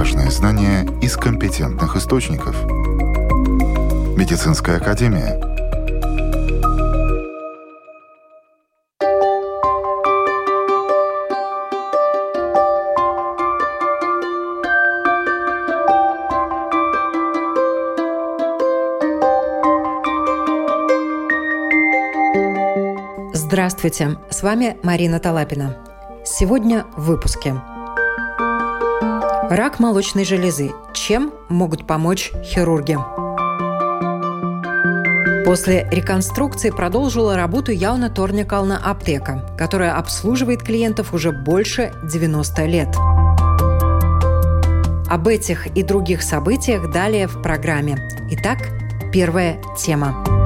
Важные знания из компетентных источников. Медицинская академия. Здравствуйте, с вами Марина Талапина. Сегодня в выпуске. Рак молочной железы. Чем могут помочь хирурги? После реконструкции продолжила работу Яуна Торникална аптека, которая обслуживает клиентов уже больше 90 лет. Об этих и других событиях далее в программе. Итак, первая тема.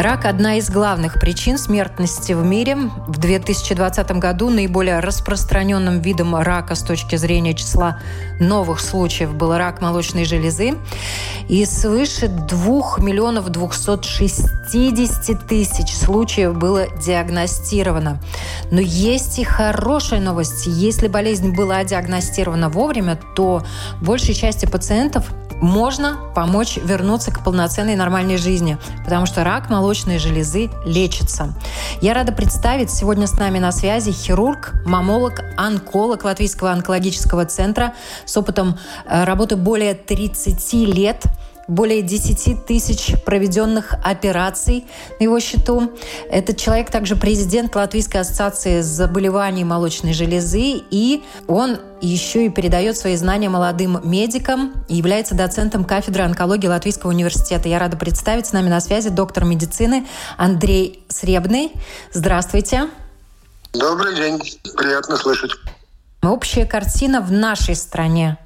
Рак – одна из главных причин смертности в мире. В 2020 году наиболее распространенным видом рака с точки зрения числа новых случаев был рак молочной железы. И свыше 2 миллионов 260 тысяч случаев было диагностировано. Но есть и хорошая новость. Если болезнь была диагностирована вовремя, то большей части пациентов можно помочь вернуться к полноценной нормальной жизни, потому что рак молочной железы лечится. Я рада представить сегодня с нами на связи хирург, мамолог, онколог Латвийского онкологического центра с опытом э, работы более 30 лет – более 10 тысяч проведенных операций на его счету. Этот человек также президент Латвийской ассоциации заболеваний молочной железы, и он еще и передает свои знания молодым медикам и является доцентом кафедры онкологии Латвийского университета. Я рада представить с нами на связи доктор медицины Андрей Сребный. Здравствуйте. Добрый день. Приятно слышать. Общая картина в нашей стране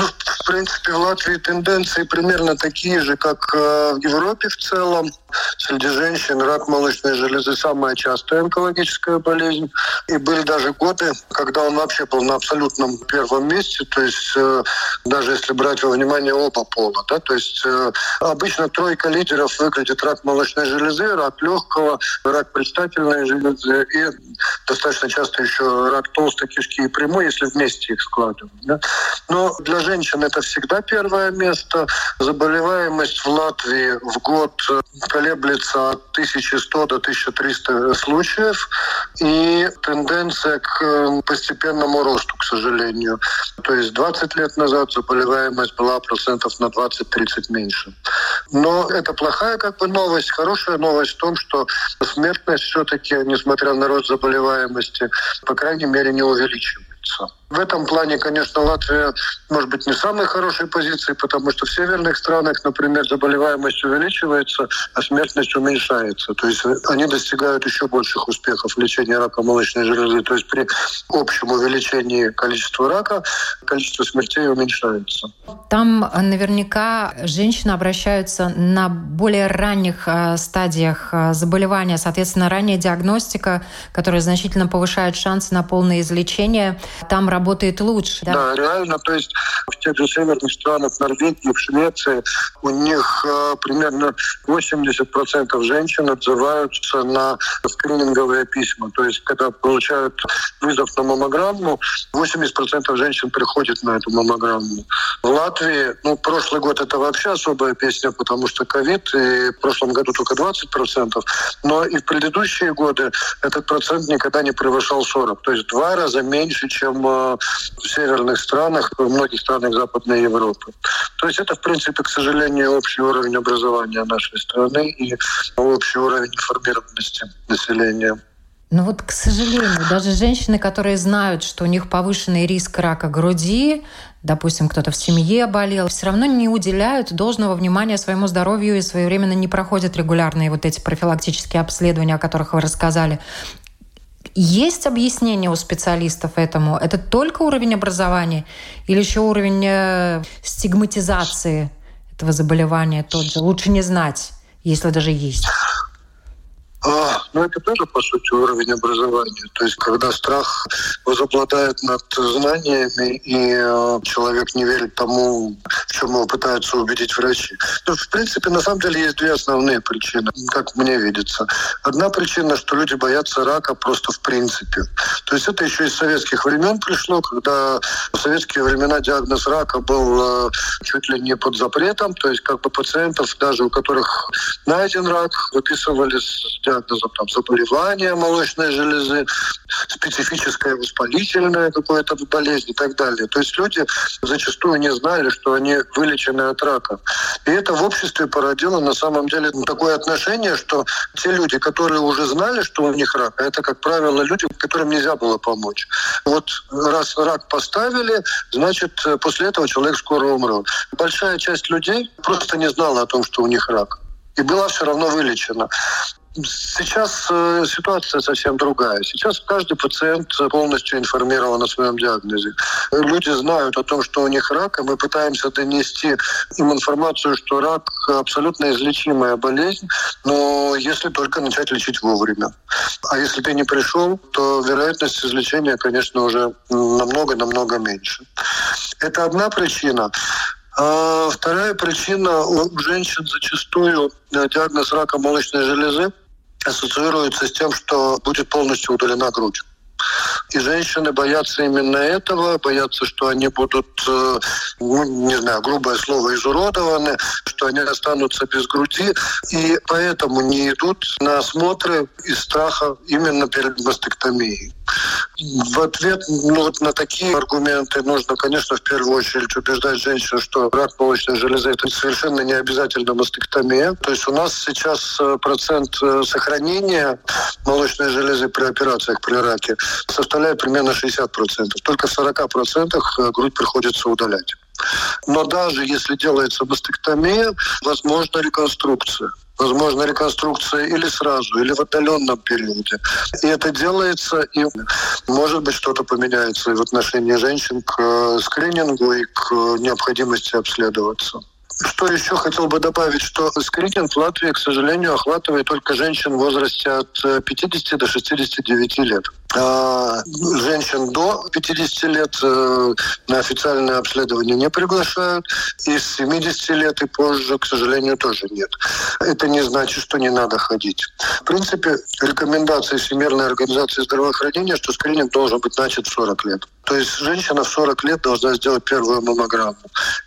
ну, в принципе, в Латвии тенденции примерно такие же, как э, в Европе в целом. Среди женщин рак молочной железы самая частая онкологическая болезнь. И были даже годы, когда он вообще был на абсолютном первом месте. То есть э, даже если брать во внимание оба пола. Да? То есть э, обычно тройка лидеров выглядит рак молочной железы, рак легкого, рак предстательной железы и достаточно часто еще рак толстой кишки и прямой, если вместе их складывать. Да? Но для женщин это всегда первое место. Заболеваемость в Латвии в год э, колеблется от 1100 до 1300 случаев. И тенденция к э, постепенному росту, к сожалению. То есть 20 лет назад заболеваемость была процентов на 20-30 меньше. Но это плохая как бы новость. Хорошая новость в том, что смертность все-таки, несмотря на рост заболеваемости, по крайней мере, не увеличивается. В этом плане, конечно, Латвия может быть не в самой хорошей позиции, потому что в северных странах, например, заболеваемость увеличивается, а смертность уменьшается. То есть они достигают еще больших успехов в лечении рака молочной железы. То есть при общем увеличении количества рака количество смертей уменьшается. Там наверняка женщины обращаются на более ранних э, стадиях э, заболевания, соответственно, ранняя диагностика, которая значительно повышает шансы на полное излечение. Там работает лучше. Да, да реально. То есть в тех же северных странах, в Норвегии, в Швеции, у них э, примерно 80% женщин отзываются на скрининговые письма. То есть когда получают вызов на маммограмму, 80% женщин приходят на эту маммограмму. В Латвии, ну, прошлый год это вообще особая песня, потому что ковид, и в прошлом году только 20%, но и в предыдущие годы этот процент никогда не превышал 40. То есть два раза меньше, чем э, в северных странах, в многих странах Западной Европы. То есть это, в принципе, к сожалению, общий уровень образования нашей страны и общий уровень информированности населения. Ну вот, к сожалению, даже женщины, которые знают, что у них повышенный риск рака груди, допустим, кто-то в семье болел, все равно не уделяют должного внимания своему здоровью и своевременно не проходят регулярные вот эти профилактические обследования, о которых вы рассказали. Есть объяснение у специалистов этому? Это только уровень образования или еще уровень э, стигматизации этого заболевания тот же? Лучше не знать, если даже есть. А, Но это тоже, по сути, уровень образования. То есть, когда страх возобладает над знаниями, и э, человек не верит тому, в чем его пытаются убедить врачи. Ну, в принципе, на самом деле есть две основные причины, как мне видится. Одна причина, что люди боятся рака просто в принципе. То есть это еще из советских времен пришло, когда в советские времена диагноз рака был э, чуть ли не под запретом, то есть как бы пациентов, даже у которых найден рак, выписывали с диагнозом там, заболевания молочной железы, специфическое воспалительное какое-то болезнь и так далее. То есть люди зачастую не знали, что они вылечены от рака. И это в обществе породило на самом деле такое отношение, что те люди, которые уже знали, что у них рак, это, как правило, люди, которым нельзя было помочь. Вот раз рак поставили, значит, после этого человек скоро умрет. Большая часть людей просто не знала о том, что у них рак и была все равно вылечена. Сейчас э, ситуация совсем другая. Сейчас каждый пациент полностью информирован о своем диагнозе. Люди знают о том, что у них рак, и мы пытаемся донести им информацию, что рак абсолютно излечимая болезнь, но если только начать лечить вовремя. А если ты не пришел, то вероятность излечения, конечно, уже намного-намного меньше. Это одна причина. А вторая причина у женщин зачастую э, диагноз рака молочной железы ассоциируется с тем, что будет полностью удалена грудь. И женщины боятся именно этого, боятся, что они будут, э, ну, не знаю, грубое слово, изуродованы, что они останутся без груди, и поэтому не идут на осмотры из страха именно перед мастектомией. В ответ ну, вот на такие аргументы нужно, конечно, в первую очередь убеждать женщин, что рак молочной железы – это совершенно не обязательно мастектомия. То есть у нас сейчас э, процент э, сохранения молочной железы при операциях при раке составляет примерно 60%. Только в 40% э, грудь приходится удалять. Но даже если делается мастектомия, возможна реконструкция возможно, реконструкция или сразу, или в отдаленном периоде. И это делается, и может быть что-то поменяется в отношении женщин к э, скринингу и к необходимости обследоваться. Что еще хотел бы добавить, что скрининг в Латвии, к сожалению, охватывает только женщин в возрасте от 50 э, до 69 лет. А женщин до 50 лет э, на официальное обследование не приглашают. Из 70 лет и позже, к сожалению, тоже нет. Это не значит, что не надо ходить. В принципе, рекомендации Всемирной организации здравоохранения, что скрининг должен быть начат в 40 лет. То есть женщина в 40 лет должна сделать первую маммограмму.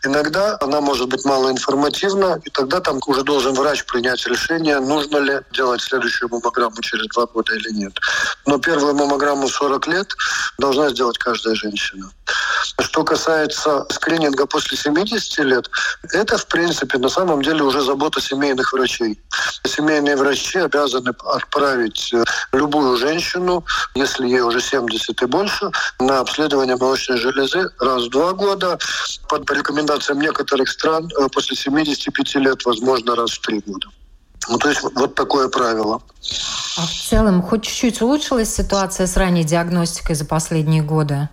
Иногда она может быть малоинформативна, и тогда там уже должен врач принять решение, нужно ли делать следующую маммограмму через два года или нет. Но первую маммограмму 40 лет должна сделать каждая женщина. Что касается скрининга после 70 лет, это, в принципе, на самом деле уже забота семейных врачей. Семейные врачи обязаны отправить э, любую женщину, если ей уже 70 и больше, на обследование молочной железы раз в два года. Под рекомендациям некоторых стран э, после 75 лет, возможно, раз в три года. Ну, то есть вот такое правило. А в целом, хоть чуть-чуть улучшилась ситуация с ранней диагностикой за последние годы?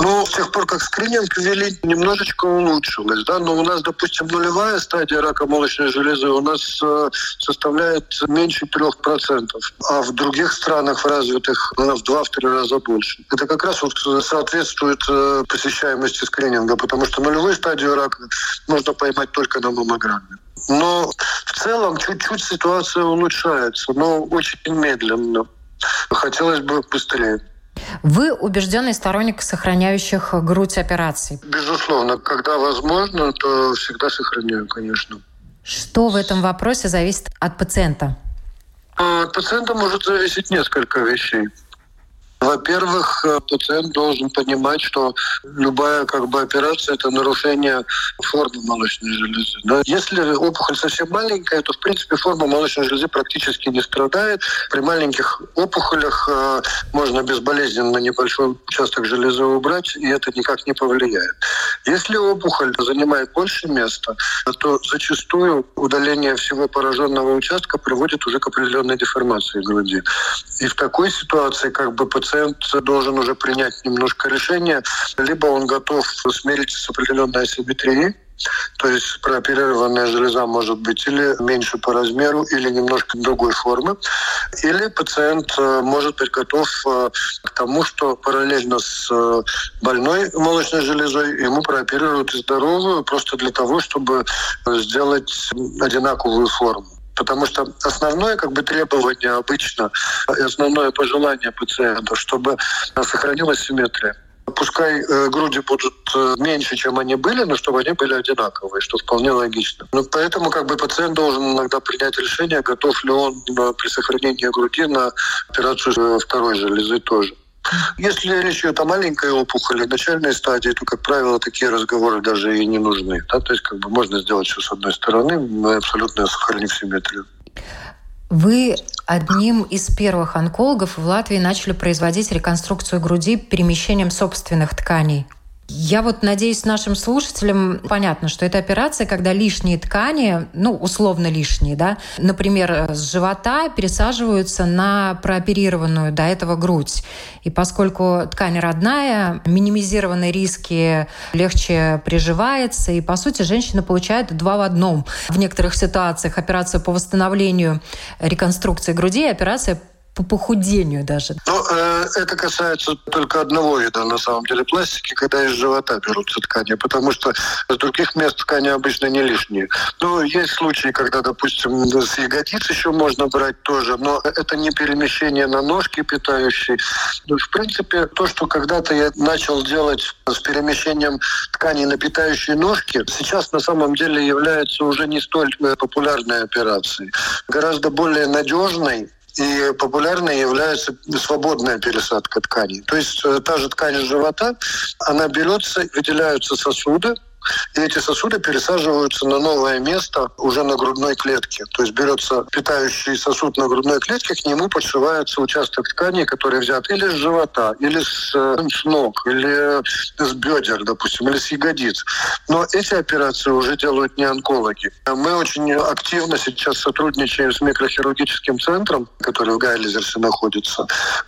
Ну, с тех пор, как скрининг ввели, немножечко улучшилось, да, но у нас, допустим, нулевая стадия рака молочной железы у нас э, составляет меньше 3%, а в других странах развитых она в два-три раза больше. Это как раз вот соответствует э, посещаемости скрининга, потому что нулевую стадию рака можно поймать только на маммограмме. Но в целом чуть-чуть ситуация улучшается, но очень медленно. Хотелось бы быстрее. Вы убежденный сторонник сохраняющих грудь операций? Безусловно. Когда возможно, то всегда сохраняю, конечно. Что в этом вопросе зависит от пациента? От пациента может зависеть несколько вещей. Во-первых, э, пациент должен понимать, что любая как бы операция – это нарушение формы молочной железы. Да? Если опухоль совсем маленькая, то, в принципе, форма молочной железы практически не страдает. При маленьких опухолях э, можно безболезненно небольшой участок железы убрать, и это никак не повлияет. Если опухоль занимает больше места, то зачастую удаление всего пораженного участка приводит уже к определенной деформации груди. И в такой ситуации как бы пациент пациент должен уже принять немножко решение. Либо он готов смириться с определенной асимметрией, То есть прооперированная железа может быть или меньше по размеру, или немножко другой формы. Или пациент э, может быть готов э, к тому, что параллельно с э, больной молочной железой ему прооперируют и здоровую просто для того, чтобы сделать одинаковую форму. Потому что основное как бы требование обычно, основное пожелание пациента, чтобы сохранилась симметрия. Пускай э, груди будут э, меньше, чем они были, но чтобы они были одинаковые, что вполне логично. Но ну, поэтому как бы пациент должен иногда принять решение, готов ли он э, при сохранении груди на операцию э, второй железы тоже. Если речь идет о маленькой опухоли, начальной стадии, то, как правило, такие разговоры даже и не нужны. Да? То есть как бы можно сделать все с одной стороны, абсолютно сохранив симметрию. Вы одним из первых онкологов в Латвии начали производить реконструкцию груди перемещением собственных тканей. Я вот надеюсь, нашим слушателям понятно, что это операция, когда лишние ткани, ну, условно лишние, да, например, с живота пересаживаются на прооперированную до этого грудь. И поскольку ткань родная, минимизированные риски легче приживается, и, по сути, женщина получает два в одном. В некоторых ситуациях операция по восстановлению реконструкции груди и операция по похудению даже? Ну, э, это касается только одного вида, на самом деле, пластики, когда из живота берутся ткани, потому что с других мест ткани обычно не лишние. Ну, есть случаи, когда, допустим, с ягодиц еще можно брать тоже, но это не перемещение на ножки питающие. Ну, в принципе, то, что когда-то я начал делать с перемещением тканей на питающие ножки, сейчас на самом деле является уже не столь э, популярной операцией. Гораздо более надежной и популярной является свободная пересадка тканей. То есть э, та же ткань живота, она берется, выделяются сосуды, и эти сосуды пересаживаются на новое место уже на грудной клетке. То есть берется питающий сосуд на грудной клетке, к нему подшивается участок ткани, который взят или с живота, или с, э, с ног, или с бедер, допустим, или с ягодиц. Но эти операции уже делают не онкологи. Мы очень активно сейчас сотрудничаем с микрохирургическим центром, который в Гайлизерсе находится.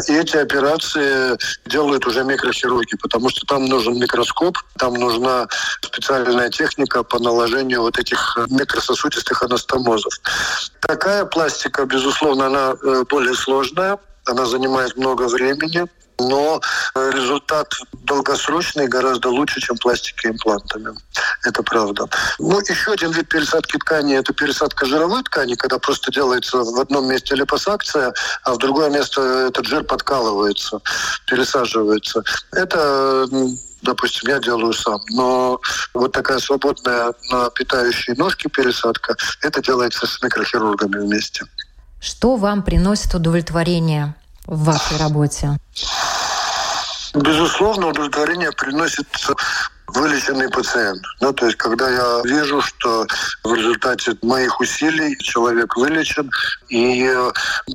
И эти операции делают уже микрохирурги, потому что там нужен микроскоп, там нужна специальная техника по наложению вот этих э, микрососудистых анастомозов. Такая пластика, безусловно, она э, более сложная, она занимает много времени, но э, результат долгосрочный гораздо лучше, чем пластики имплантами. Это правда. Ну, еще один вид пересадки ткани – это пересадка жировой ткани, когда просто делается в одном месте липосакция, а в другое место этот жир подкалывается, пересаживается. Это допустим, я делаю сам. Но вот такая свободная на питающие ножки пересадка, это делается с микрохирургами вместе. Что вам приносит удовлетворение в вашей работе? Безусловно, удовлетворение приносит вылеченный пациент. Ну, то есть, когда я вижу, что в результате моих усилий человек вылечен, и э,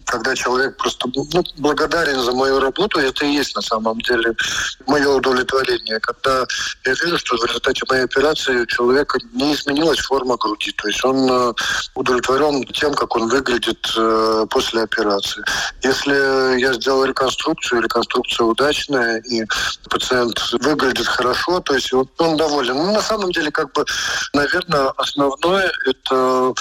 когда человек просто ну, благодарен за мою работу, это и есть на самом деле мое удовлетворение. Когда я вижу, что в результате моей операции у человека не изменилась форма груди, то есть он э, удовлетворен тем, как он выглядит э, после операции. Если я сделал реконструкцию, реконструкция удачная, и пациент выглядит хорошо, то есть он доволен. Ну, на самом деле, как бы, наверное, основное – это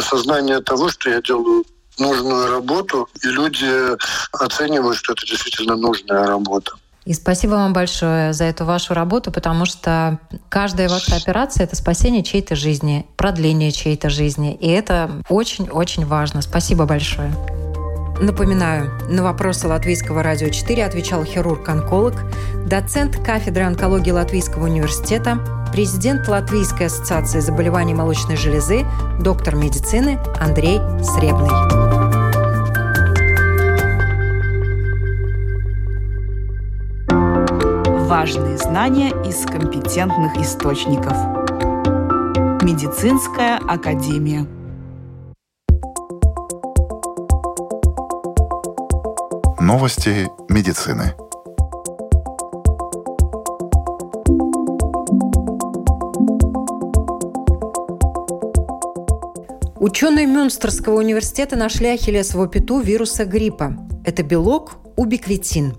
сознание того, что я делаю нужную работу, и люди оценивают, что это действительно нужная работа. И спасибо вам большое за эту вашу работу, потому что каждая ваша операция – это спасение чьей-то жизни, продление чьей-то жизни. И это очень-очень важно. Спасибо большое. Напоминаю, на вопросы Латвийского радио 4 отвечал хирург-онколог, доцент кафедры онкологии Латвийского университета, президент Латвийской ассоциации заболеваний молочной железы, доктор медицины Андрей Сребный. Важные знания из компетентных источников. Медицинская академия. Новости медицины. Ученые Мюнстерского университета нашли ахиллесову пяту вируса гриппа. Это белок убиквитин.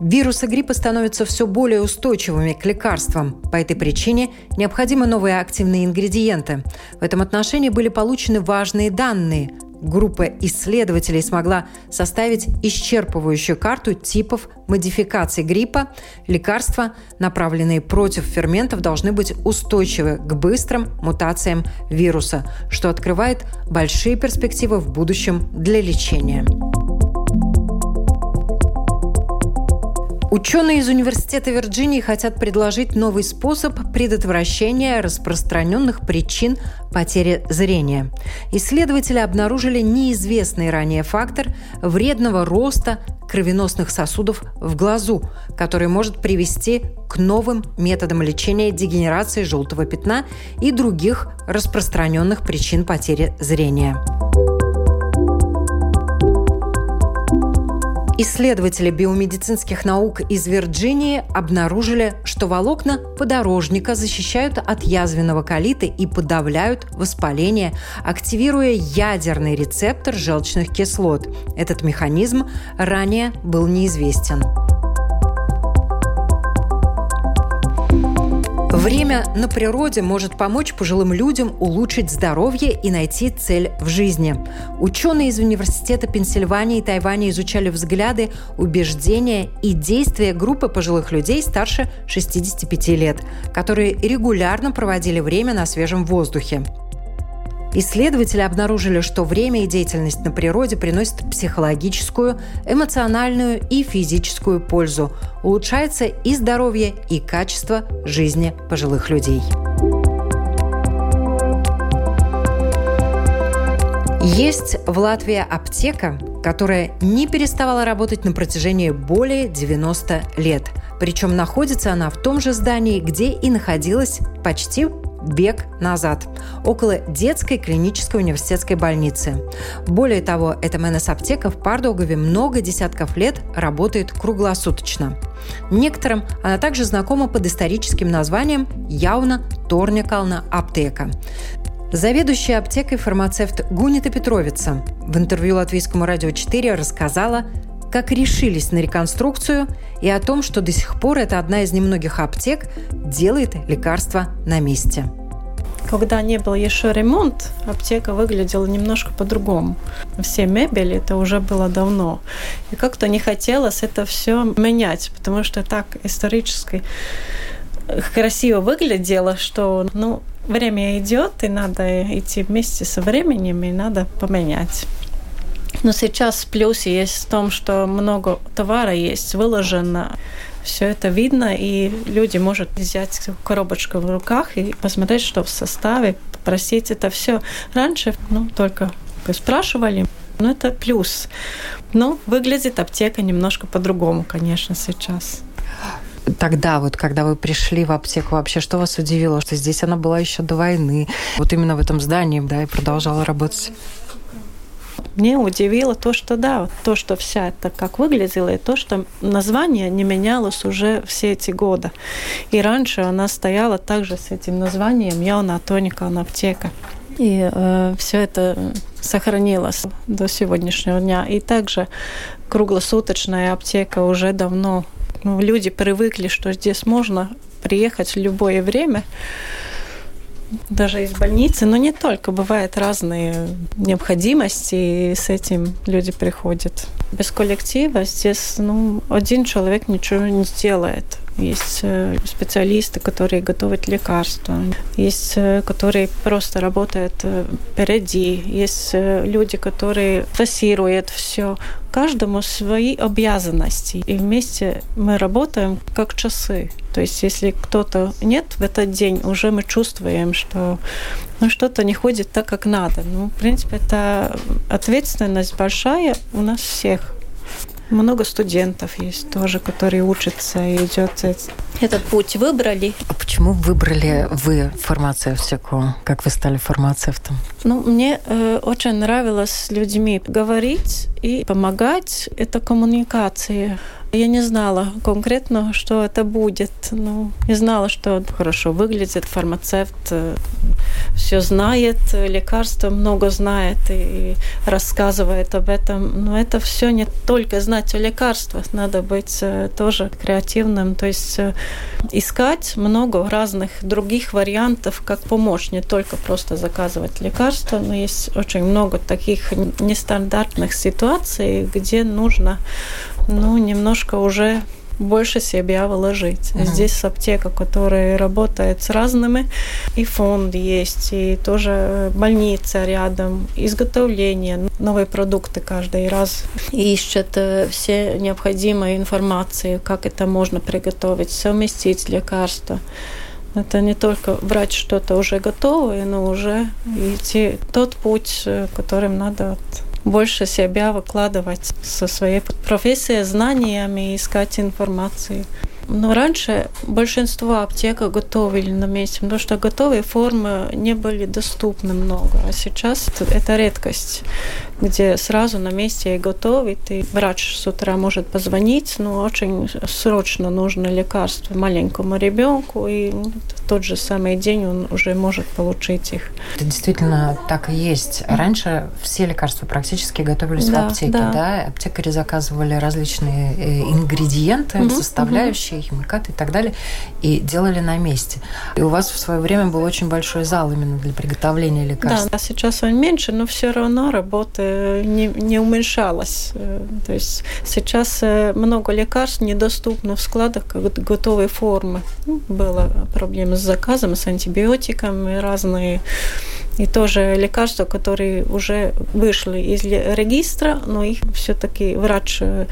Вирусы гриппа становятся все более устойчивыми к лекарствам. По этой причине необходимы новые активные ингредиенты. В этом отношении были получены важные данные. Группа исследователей смогла составить исчерпывающую карту типов модификаций гриппа. Лекарства, направленные против ферментов, должны быть устойчивы к быстрым мутациям вируса, что открывает большие перспективы в будущем для лечения. Ученые из Университета Вирджинии хотят предложить новый способ предотвращения распространенных причин потери зрения. Исследователи обнаружили неизвестный ранее фактор вредного роста кровеносных сосудов в глазу, который может привести к новым методам лечения дегенерации желтого пятна и других распространенных причин потери зрения. Исследователи биомедицинских наук из Вирджинии обнаружили, что волокна подорожника защищают от язвенного колита и подавляют воспаление, активируя ядерный рецептор желчных кислот. Этот механизм ранее был неизвестен. Время на природе может помочь пожилым людям улучшить здоровье и найти цель в жизни. Ученые из Университета Пенсильвании и Тайваня изучали взгляды, убеждения и действия группы пожилых людей старше 65 лет, которые регулярно проводили время на свежем воздухе. Исследователи обнаружили, что время и деятельность на природе приносят психологическую, эмоциональную и физическую пользу. Улучшается и здоровье, и качество жизни пожилых людей. Есть в Латвии аптека, которая не переставала работать на протяжении более 90 лет. Причем находится она в том же здании, где и находилась почти век назад, около детской клинической университетской больницы. Более того, эта МНС-аптека в Пардогове много десятков лет работает круглосуточно. Некоторым она также знакома под историческим названием Яуна Торникална аптека. Заведующая аптекой фармацевт Гунита Петровица в интервью Латвийскому радио 4 рассказала, как решились на реконструкцию и о том, что до сих пор это одна из немногих аптек делает лекарства на месте. Когда не был еще ремонт, аптека выглядела немножко по-другому. Все мебели это уже было давно. И как-то не хотелось это все менять, потому что так исторически красиво выглядело, что ну, время идет, и надо идти вместе со временем, и надо поменять. Но сейчас плюс есть в том, что много товара есть выложено. Все это видно, и люди могут взять коробочку в руках и посмотреть, что в составе, попросить это все. Раньше ну, только спрашивали, но это плюс. Но выглядит аптека немножко по-другому, конечно, сейчас. Тогда вот, когда вы пришли в аптеку, вообще что вас удивило, что здесь она была еще до войны, вот именно в этом здании, да, и продолжала работать? Мне удивило то, что да, то, что вся это как выглядело, и то, что название не менялось уже все эти годы. И раньше она стояла также с этим названием Яна Тоника аптека. И э, все это сохранилось до сегодняшнего дня. И также круглосуточная аптека уже давно. Ну, люди привыкли, что здесь можно приехать в любое время даже из больницы, но не только, бывают разные необходимости, и с этим люди приходят. Без коллектива здесь ну, один человек ничего не сделает. Есть э, специалисты, которые готовят лекарства, есть э, которые просто работают э, впереди, есть люди, которые фасируют все. Каждому свои обязанности. И вместе мы работаем как часы. То есть если кто-то нет в этот день, уже мы чувствуем, что ну, что-то не ходит так, как надо. Ну, в принципе, это ответственность большая у нас всех. Много студентов есть тоже, которые учатся и идет этот путь выбрали. А почему выбрали вы фармацевтику? Как вы стали фармацевтом? Ну, мне э, очень нравилось с людьми говорить и помогать. Это коммуникация. Я не знала конкретно, что это будет. Ну, не знала, что хорошо выглядит. Фармацевт э, все знает, лекарства много знает и рассказывает об этом. Но это все не только знать о лекарствах, надо быть э, тоже креативным, то есть э, искать много разных других вариантов, как помочь, не только просто заказывать лекарства, но есть очень много таких нестандартных ситуаций, где нужно ну, немножко уже больше себя вложить. Uh-huh. Здесь аптека, которая работает с разными, и фонд есть, и тоже больница рядом, изготовление, новые продукты каждый раз. Ищет э, все необходимые информации, как это можно приготовить, совместить лекарства. Это не только брать что-то уже готовое, но уже идти тот путь, э, которым надо больше себя выкладывать со своей профессией, знаниями, искать информацию. Но раньше большинство аптек готовили на месте, потому что готовые формы не были доступны много. А сейчас это редкость, где сразу на месте и готовит, и врач с утра может позвонить, но очень срочно нужно лекарство маленькому ребенку, и в тот же самый день он уже может получить их. Это действительно так и есть. Раньше все лекарства практически готовились да, в аптеке, да. да? Аптекари заказывали различные э, ингредиенты, угу, составляющие, угу. химикаты и так далее, и делали на месте. И у вас в свое время был очень большой зал именно для приготовления лекарств. Да, сейчас он меньше, но все равно работа не, не уменьшалась. Э, то есть сейчас э, много лекарств недоступно в складах готовой формы. Ну, была проблема с заказом, с антибиотиками разные. И тоже лекарства, которые уже вышли из регистра, но их все-таки врач э,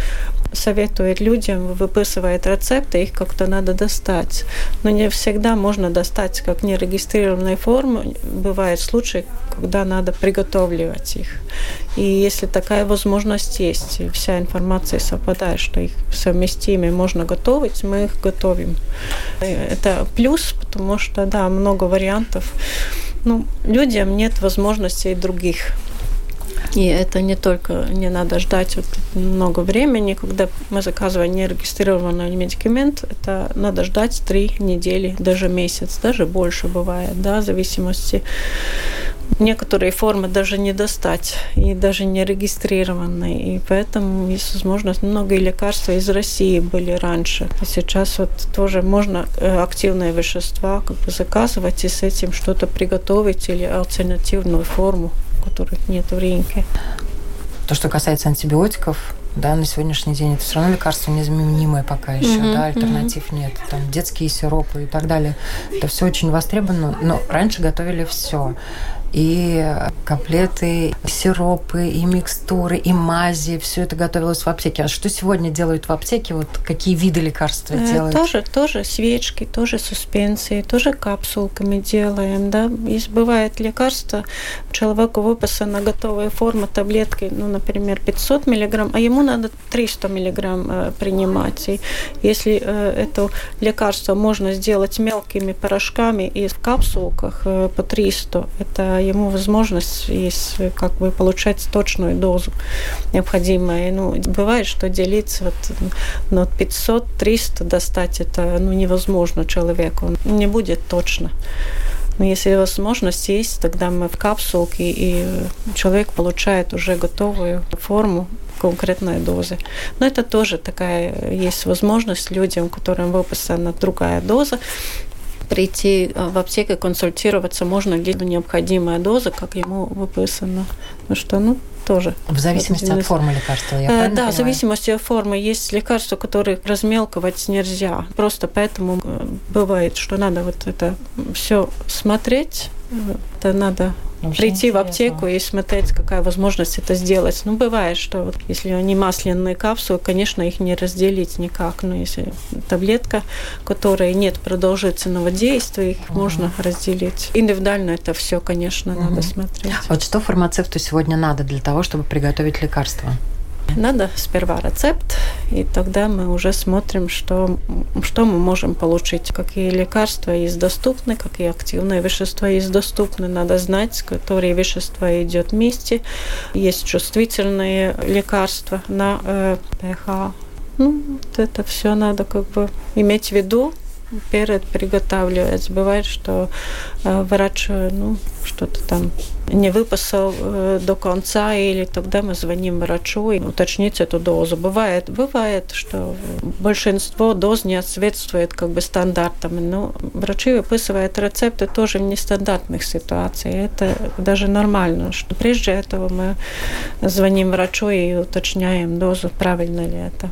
советует людям, выписывает рецепты, их как-то надо достать. Но не всегда можно достать как нерегистрированные формы. Бывают случаи, когда надо приготовливать их. И если такая возможность есть, вся информация совпадает, что их совместимы, можно готовить, мы их готовим. Это плюс, потому что, да, много вариантов. Ну, людям нет возможностей других. И это не только не надо ждать вот много времени, когда мы заказываем нерегистрированный медикамент, это надо ждать три недели, даже месяц, даже больше бывает, да, в зависимости. Некоторые формы даже не достать и даже не регистрированные. И поэтому есть возможность. Многие лекарства из России были раньше. А сейчас вот тоже можно э, активные вещества как бы заказывать и с этим что-то приготовить или альтернативную форму которых нет в рынке. То, что касается антибиотиков, да, на сегодняшний день это все равно лекарство незаменимое пока еще, mm-hmm, да, альтернатив mm-hmm. нет, там детские сиропы и так далее. Это все очень востребовано, но раньше готовили все и каплеты, сиропы, и микстуры, и мази. Все это готовилось в аптеке. А что сегодня делают в аптеке? Вот какие виды лекарств э, делают? Тоже, тоже свечки, тоже суспенсии, тоже капсулками делаем. Да? Есть бывает лекарство, человеку выписана готовая форма таблетки, ну, например, 500 миллиграмм, а ему надо 300 миллиграмм э, принимать. И если э, это лекарство можно сделать мелкими порошками и в капсулках э, по 300, это ему возможность есть как бы получать точную дозу необходимую. Ну, бывает, что делиться вот, ну, 500-300 достать это ну, невозможно человеку. Не будет точно. Но если возможность есть, тогда мы в капсулке, и человек получает уже готовую форму конкретной дозы. Но это тоже такая есть возможность людям, которым выписана другая доза, прийти э, в аптеку консультироваться, можно ли необходимая доза, как ему выписано. Ну что, ну, тоже. В зависимости от формы лекарства, я э, Да, понимаю? в зависимости от формы. Есть лекарства, которые размелковать нельзя. Просто поэтому э, бывает, что надо вот это все смотреть. Это надо очень прийти интересно. в аптеку и смотреть, какая возможность это сделать. Ну, бывает, что вот, если они масляные капсулы, конечно, их не разделить никак. Но если таблетка, которой нет продолжительного действия, их угу. можно разделить. Индивидуально это все, конечно, угу. надо смотреть. Вот что фармацевту сегодня надо для того, чтобы приготовить лекарство? Надо сперва рецепт, и тогда мы уже смотрим, что, что мы можем получить, какие лекарства есть доступны, какие активные вещества есть доступны. Надо знать, которые вещества идет вместе. Есть чувствительные лекарства на э, pH. Ну, это все надо как бы иметь в виду, перед приготавливать. Бывает, что э, врач э, ну, что-то там не выписал до конца, или тогда мы звоним врачу и уточнить эту дозу. Бывает, бывает, что большинство доз не соответствует как бы стандартам, но врачи выписывают рецепты тоже в нестандартных ситуациях. Это даже нормально, что прежде этого мы звоним врачу и уточняем дозу, правильно ли это.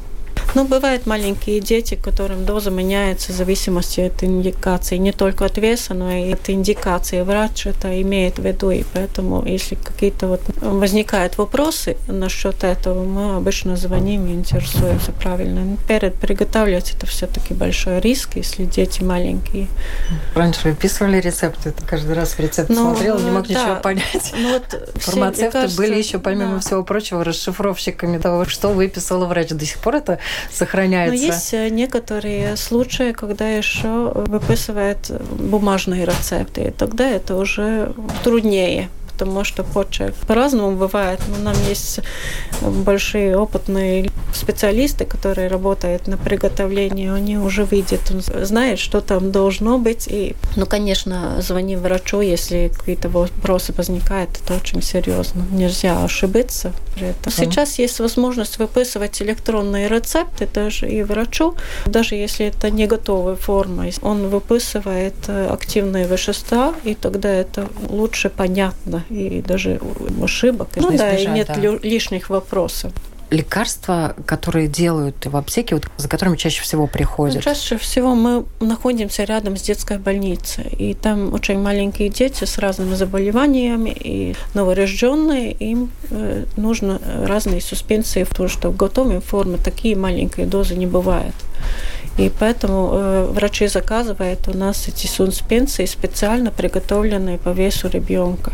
Ну, бывают маленькие дети, которым доза меняется в зависимости от индикации. Не только от веса, но и от индикации. Врач это имеет в виду, и поэтому, если какие-то вот возникают вопросы насчет этого, мы обычно звоним и интересуемся правильно. Перед приготавливать это все-таки большой риск, если дети маленькие. Раньше выписывали рецепты, это каждый раз в рецепт ну, смотрел, не мог да. ничего понять. Ну, вот Фармацевты кажется, были еще, помимо да. всего прочего, расшифровщиками того, что выписала врач. До сих пор это сохраняется. Но есть э, некоторые случаи, когда еще выписывают бумажные рецепты, и тогда это уже труднее потому что почек по-разному бывает. Но нам есть большие опытные специалисты, которые работают на приготовлении, они уже видят, он знает, что там должно быть. И, ну, конечно, звони врачу, если какие-то вопросы возникают, это очень серьезно. Нельзя ошибиться при этом. Сейчас есть возможность выписывать электронные рецепты даже и врачу, даже если это не готовая форма. Он выписывает активные вещества, и тогда это лучше понятно и даже ошибок. Ну да, и нет да. лишних вопросов лекарства, которые делают в аптеке, вот, за которыми чаще всего приходят? Ну, чаще всего мы находимся рядом с детской больницей, и там очень маленькие дети с разными заболеваниями, и новорожденные, им э, нужно разные суспенсии, потому что в готовой форме такие маленькие дозы не бывают. И поэтому э, врачи заказывают у нас эти суспенсии специально приготовленные по весу ребенка.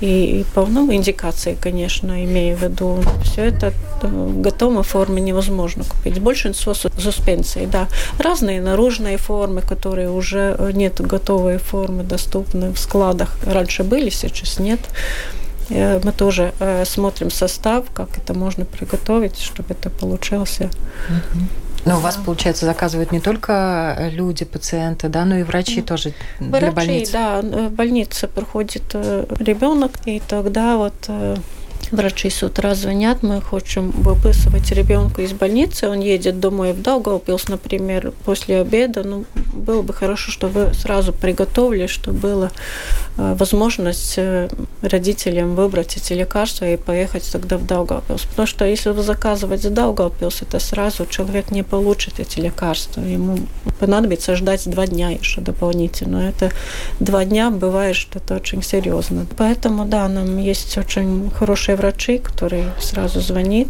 И, и по ну, индикации, конечно, имею в виду. Все это в готовой форме невозможно купить. Большинство суспенсий, да. Разные наружные формы, которые уже э, нет готовой формы, доступны в складах. Раньше были, сейчас нет. Э, мы тоже э, смотрим состав, как это можно приготовить, чтобы это получался. Mm-hmm. Но у вас, получается, заказывают не только люди, пациенты, да, но и врачи тоже врачи, для больницы? да. В больнице приходит э, ребенок, и тогда вот э, Врачи с утра звонят, мы хотим выписывать ребенка из больницы, он едет домой в Даугавпилс, например, после обеда. Ну, было бы хорошо, чтобы сразу приготовили, чтобы была возможность родителям выбрать эти лекарства и поехать тогда в Даугавпилс. Потому что если вы заказываете Даугавпилс, это сразу человек не получит эти лекарства. Ему понадобится ждать два дня еще дополнительно. Это два дня бывает, что это очень серьезно. Поэтому, да, нам есть очень хорошие врачи, которые сразу звонит,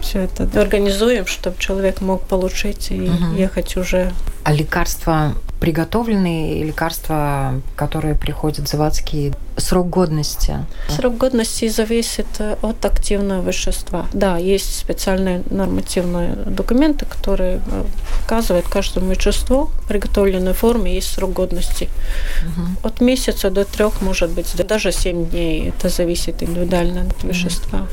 все это организуем, чтобы человек мог получить и угу. ехать уже. А лекарства приготовленные лекарства, которые приходят заводские, срок годности? Срок годности зависит от активного вещества. Да, есть специальные нормативные документы, которые э, указывают каждому веществу в приготовленной форме есть срок годности. Угу. От месяца до трех, может быть, даже семь дней. Это зависит индивидуально от вещества.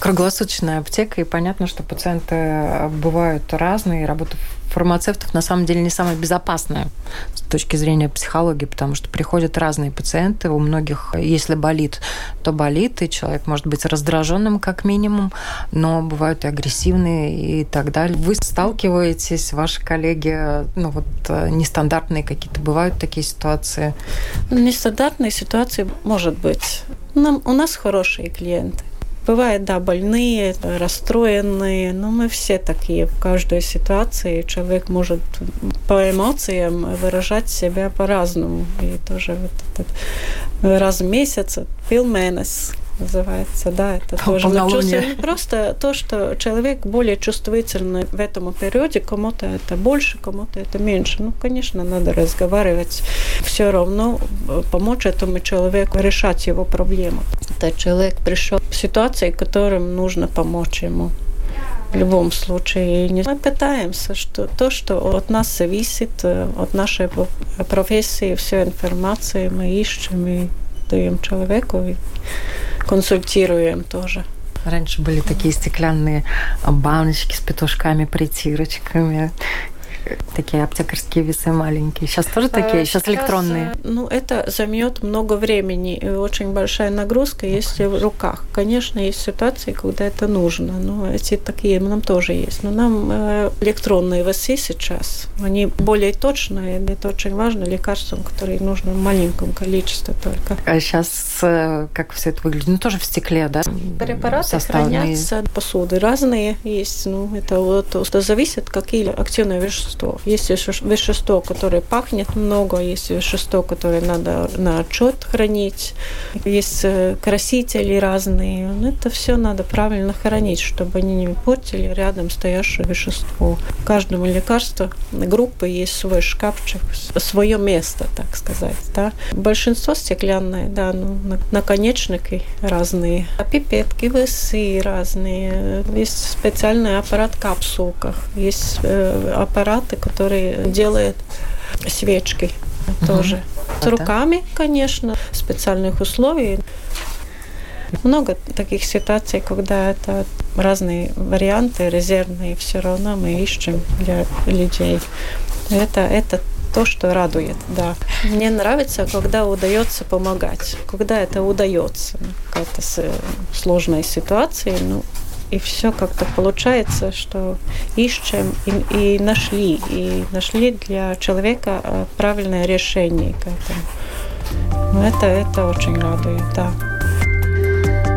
Круглосуточная аптека, и понятно, что пациенты бывают разные, работа фармацевтов на самом деле не самая безопасная с точки зрения психологии, потому что приходят разные пациенты, у многих, если болит, то болит, и человек может быть раздраженным как минимум, но бывают и агрессивные и так далее. Вы сталкиваетесь, ваши коллеги, ну вот э, нестандартные какие-то бывают такие ситуации? Нестандартные ситуации может быть. Нам, у нас хорошие клиенты. Бывают, да, больные, расстроенные, но мы все такие в каждой ситуации. Человек может по эмоциям выражать себя по-разному. И тоже вот этот раз в месяц, пилменес, называется, да, это тоже чувствую. Просто то, что человек более чувствительный в этом периоде, кому-то это больше, кому-то это меньше. Ну, конечно, надо разговаривать все равно, помочь этому человеку решать его проблему. Это человек пришел в ситуации, которым нужно помочь ему в любом случае. И мы пытаемся, что то, что от нас зависит, от нашей профессии, всю информацию мы ищем и даем человеку, и Консультируем тоже. Раньше были такие стеклянные баночки с петушками, притирочками такие аптекарские весы маленькие. Сейчас тоже такие, сейчас, сейчас электронные. Ну, это займет много времени, и очень большая нагрузка, если в руках. Конечно, есть ситуации, когда это нужно, но эти такие нам тоже есть. Но нам э, электронные весы сейчас, они более точные, это очень важно лекарствам, которые нужно в маленьком количестве только. А сейчас э, как все это выглядит? Ну, тоже в стекле, да? Препараты Составные. хранятся, посуды разные есть, ну, это вот зависит, какие активные вещества вещество. Есть вещество, которое пахнет много, есть вещество, которое надо на отчет хранить, есть э, красители разные. Ну, это все надо правильно хранить, чтобы они не портили рядом стоящее вещество. Каждому лекарству группы есть свой шкафчик, свое место, так сказать. Да. Большинство стеклянное, да, ну, наконечники разные, а пипетки, весы разные. Есть специальный аппарат капсулках, есть э, аппарат аппараты, которые делают свечки угу. тоже. С руками, конечно, специальных условий. Много таких ситуаций, когда это разные варианты резервные, все равно мы ищем для людей. Это, это то, что радует, да. Мне нравится, когда удается помогать, когда это удается. Какая-то сложная ситуация, ну, и все как-то получается, что ищем и, и нашли, и нашли для человека э, правильное решение к этому. Ну, это, это очень радует, да.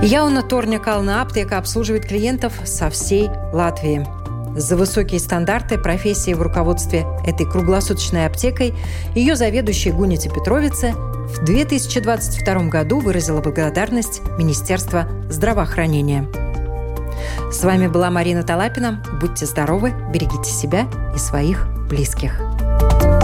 Яуна Торня аптека обслуживает клиентов со всей Латвии. За высокие стандарты профессии в руководстве этой круглосуточной аптекой ее заведующая Гуните Петровица в 2022 году выразила благодарность Министерства здравоохранения. С вами была Марина Талапина. Будьте здоровы, берегите себя и своих близких. thank you